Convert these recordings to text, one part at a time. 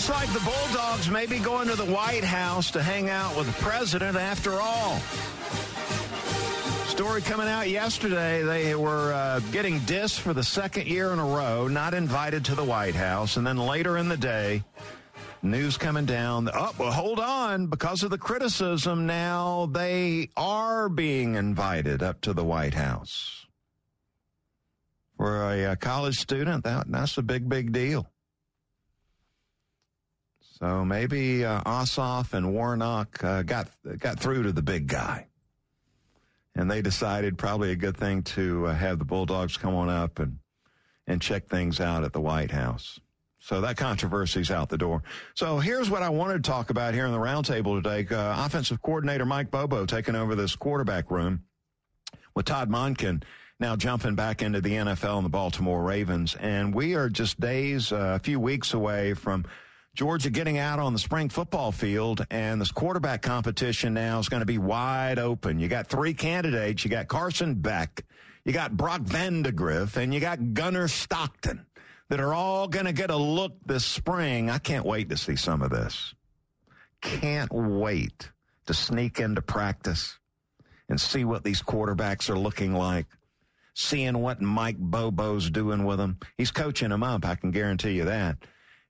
Looks like the Bulldogs may be going to the White House to hang out with the president after all. Story coming out yesterday, they were uh, getting dissed for the second year in a row, not invited to the White House. And then later in the day, news coming down. Oh, well, hold on. Because of the criticism, now they are being invited up to the White House. For a, a college student, that, that's a big, big deal. So maybe uh, Ossoff and Warnock uh, got got through to the big guy, and they decided probably a good thing to uh, have the Bulldogs come on up and and check things out at the White House. So that controversy's out the door. So here's what I wanted to talk about here in the roundtable today. Uh, offensive coordinator Mike Bobo taking over this quarterback room with Todd Monken now jumping back into the NFL and the Baltimore Ravens, and we are just days, uh, a few weeks away from Georgia getting out on the spring football field, and this quarterback competition now is going to be wide open. You got three candidates. You got Carson Beck, you got Brock Vandagriff, and you got Gunnar Stockton that are all going to get a look this spring. I can't wait to see some of this. Can't wait to sneak into practice and see what these quarterbacks are looking like. Seeing what Mike Bobo's doing with them. He's coaching them up, I can guarantee you that.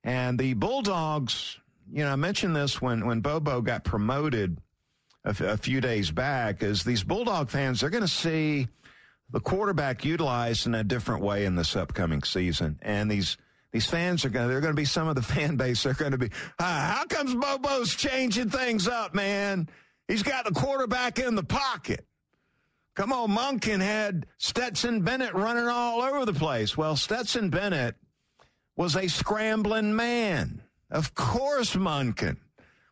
And the Bulldogs, you know, I mentioned this when, when Bobo got promoted a, f- a few days back, is these Bulldog fans, they're going to see the quarterback utilized in a different way in this upcoming season. And these, these fans are going to, they're going to be some of the fan base. They're going to be, ah, how comes Bobo's changing things up, man? He's got the quarterback in the pocket. Come on, Monken had Stetson Bennett running all over the place. Well, Stetson Bennett was a scrambling man. Of course, Monken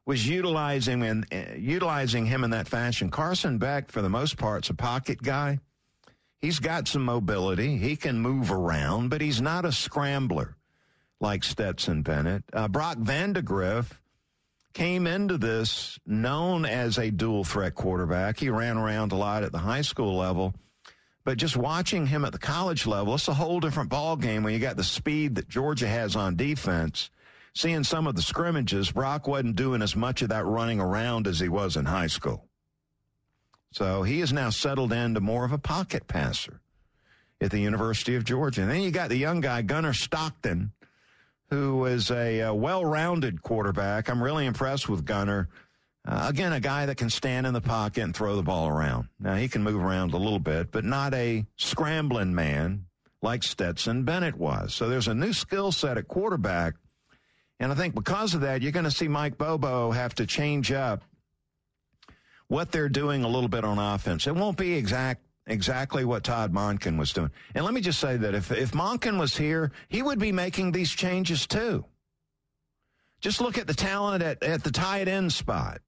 was utilizing uh, utilizing him in that fashion. Carson Beck, for the most part, is a pocket guy. He's got some mobility. He can move around, but he's not a scrambler like Stetson Bennett. Uh, Brock Vandagriff came into this known as a dual threat quarterback. He ran around a lot at the high school level. But just watching him at the college level, it's a whole different ball game when you got the speed that Georgia has on defense. Seeing some of the scrimmages, Brock wasn't doing as much of that running around as he was in high school. So he is now settled into more of a pocket passer at the University of Georgia. And then you got the young guy, Gunnar Stockton, who is a, a well-rounded quarterback. I'm really impressed with Gunnar. Uh, again, a guy that can stand in the pocket and throw the ball around. Now, he can move around a little bit, but not a scrambling man like Stetson Bennett was. So there's a new skill set at quarterback. And I think because of that, you're going to see Mike Bobo have to change up what they're doing a little bit on offense. It won't be exact exactly what Todd Monken was doing. And let me just say that if if Monken was here, he would be making these changes too. Just look at the talent at, at the tight end spot.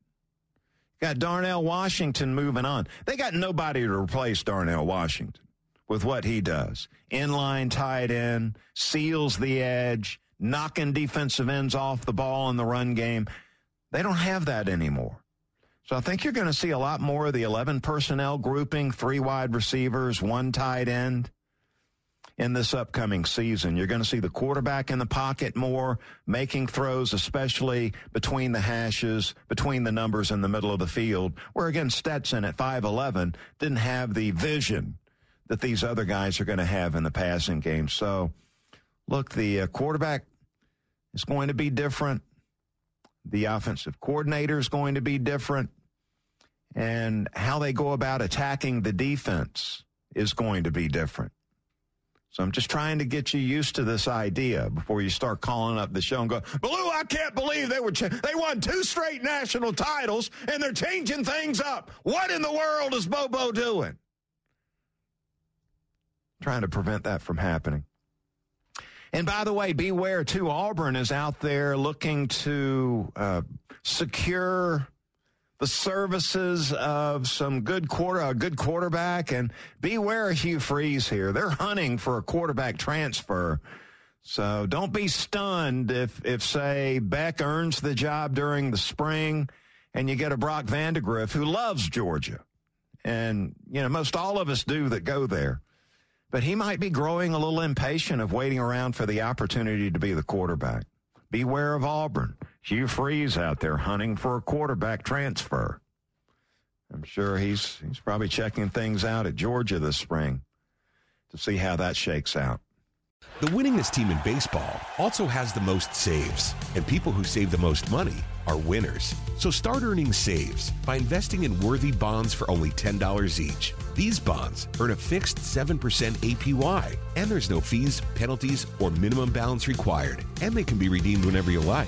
Got Darnell Washington moving on. They got nobody to replace Darnell Washington with what he does. Inline tight end, seals the edge, knocking defensive ends off the ball in the run game. They don't have that anymore. So I think you're going to see a lot more of the 11 personnel grouping, three wide receivers, one tight end in this upcoming season. You're going to see the quarterback in the pocket more, making throws, especially between the hashes, between the numbers in the middle of the field, where again, Stetson at 5'11 didn't have the vision that these other guys are going to have in the passing game. So, look, the uh, quarterback is going to be different. The offensive coordinator is going to be different. And how they go about attacking the defense is going to be different. So I'm just trying to get you used to this idea before you start calling up the show and go, Blue, I can't believe they were ch- they won two straight national titles and they're changing things up. What in the world is Bobo doing? Trying to prevent that from happening. And by the way, beware too. Auburn is out there looking to uh, secure the services of some good quarter, a good quarterback, and beware Hugh Freeze here. They're hunting for a quarterback transfer. So don't be stunned if, if say Beck earns the job during the spring and you get a Brock Vandagriff who loves Georgia. And, you know, most all of us do that go there. But he might be growing a little impatient of waiting around for the opportunity to be the quarterback. Beware of Auburn. Hugh Freeze out there hunting for a quarterback transfer. I'm sure he's he's probably checking things out at Georgia this spring to see how that shakes out. The winningest team in baseball also has the most saves, and people who save the most money are winners. So start earning saves by investing in worthy bonds for only $10 each. These bonds earn a fixed 7% APY, and there's no fees, penalties, or minimum balance required, and they can be redeemed whenever you like.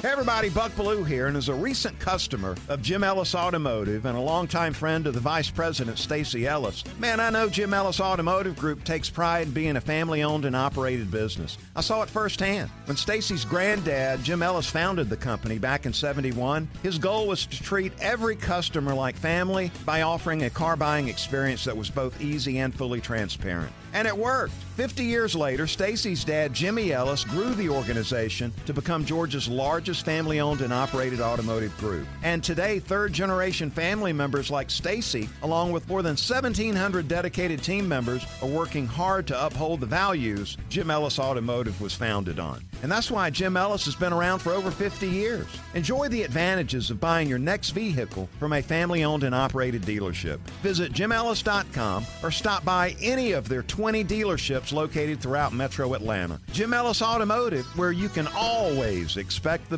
Hey everybody, Buck Belue here, and as a recent customer of Jim Ellis Automotive and a longtime friend of the Vice President Stacy Ellis, man, I know Jim Ellis Automotive Group takes pride in being a family-owned and operated business. I saw it firsthand. When Stacy's granddad, Jim Ellis, founded the company back in 71, his goal was to treat every customer like family by offering a car buying experience that was both easy and fully transparent. And it worked. 50 years later, Stacy's dad, Jimmy Ellis, grew the organization to become Georgia's largest family owned and operated automotive group. And today, third generation family members like Stacy, along with more than 1,700 dedicated team members, are working hard to uphold the values Jim Ellis Automotive was founded on. And that's why Jim Ellis has been around for over 50 years. Enjoy the advantages of buying your next vehicle from a family owned and operated dealership. Visit jimellis.com or stop by any of their 20 dealerships located throughout metro Atlanta. Jim Ellis Automotive, where you can always expect the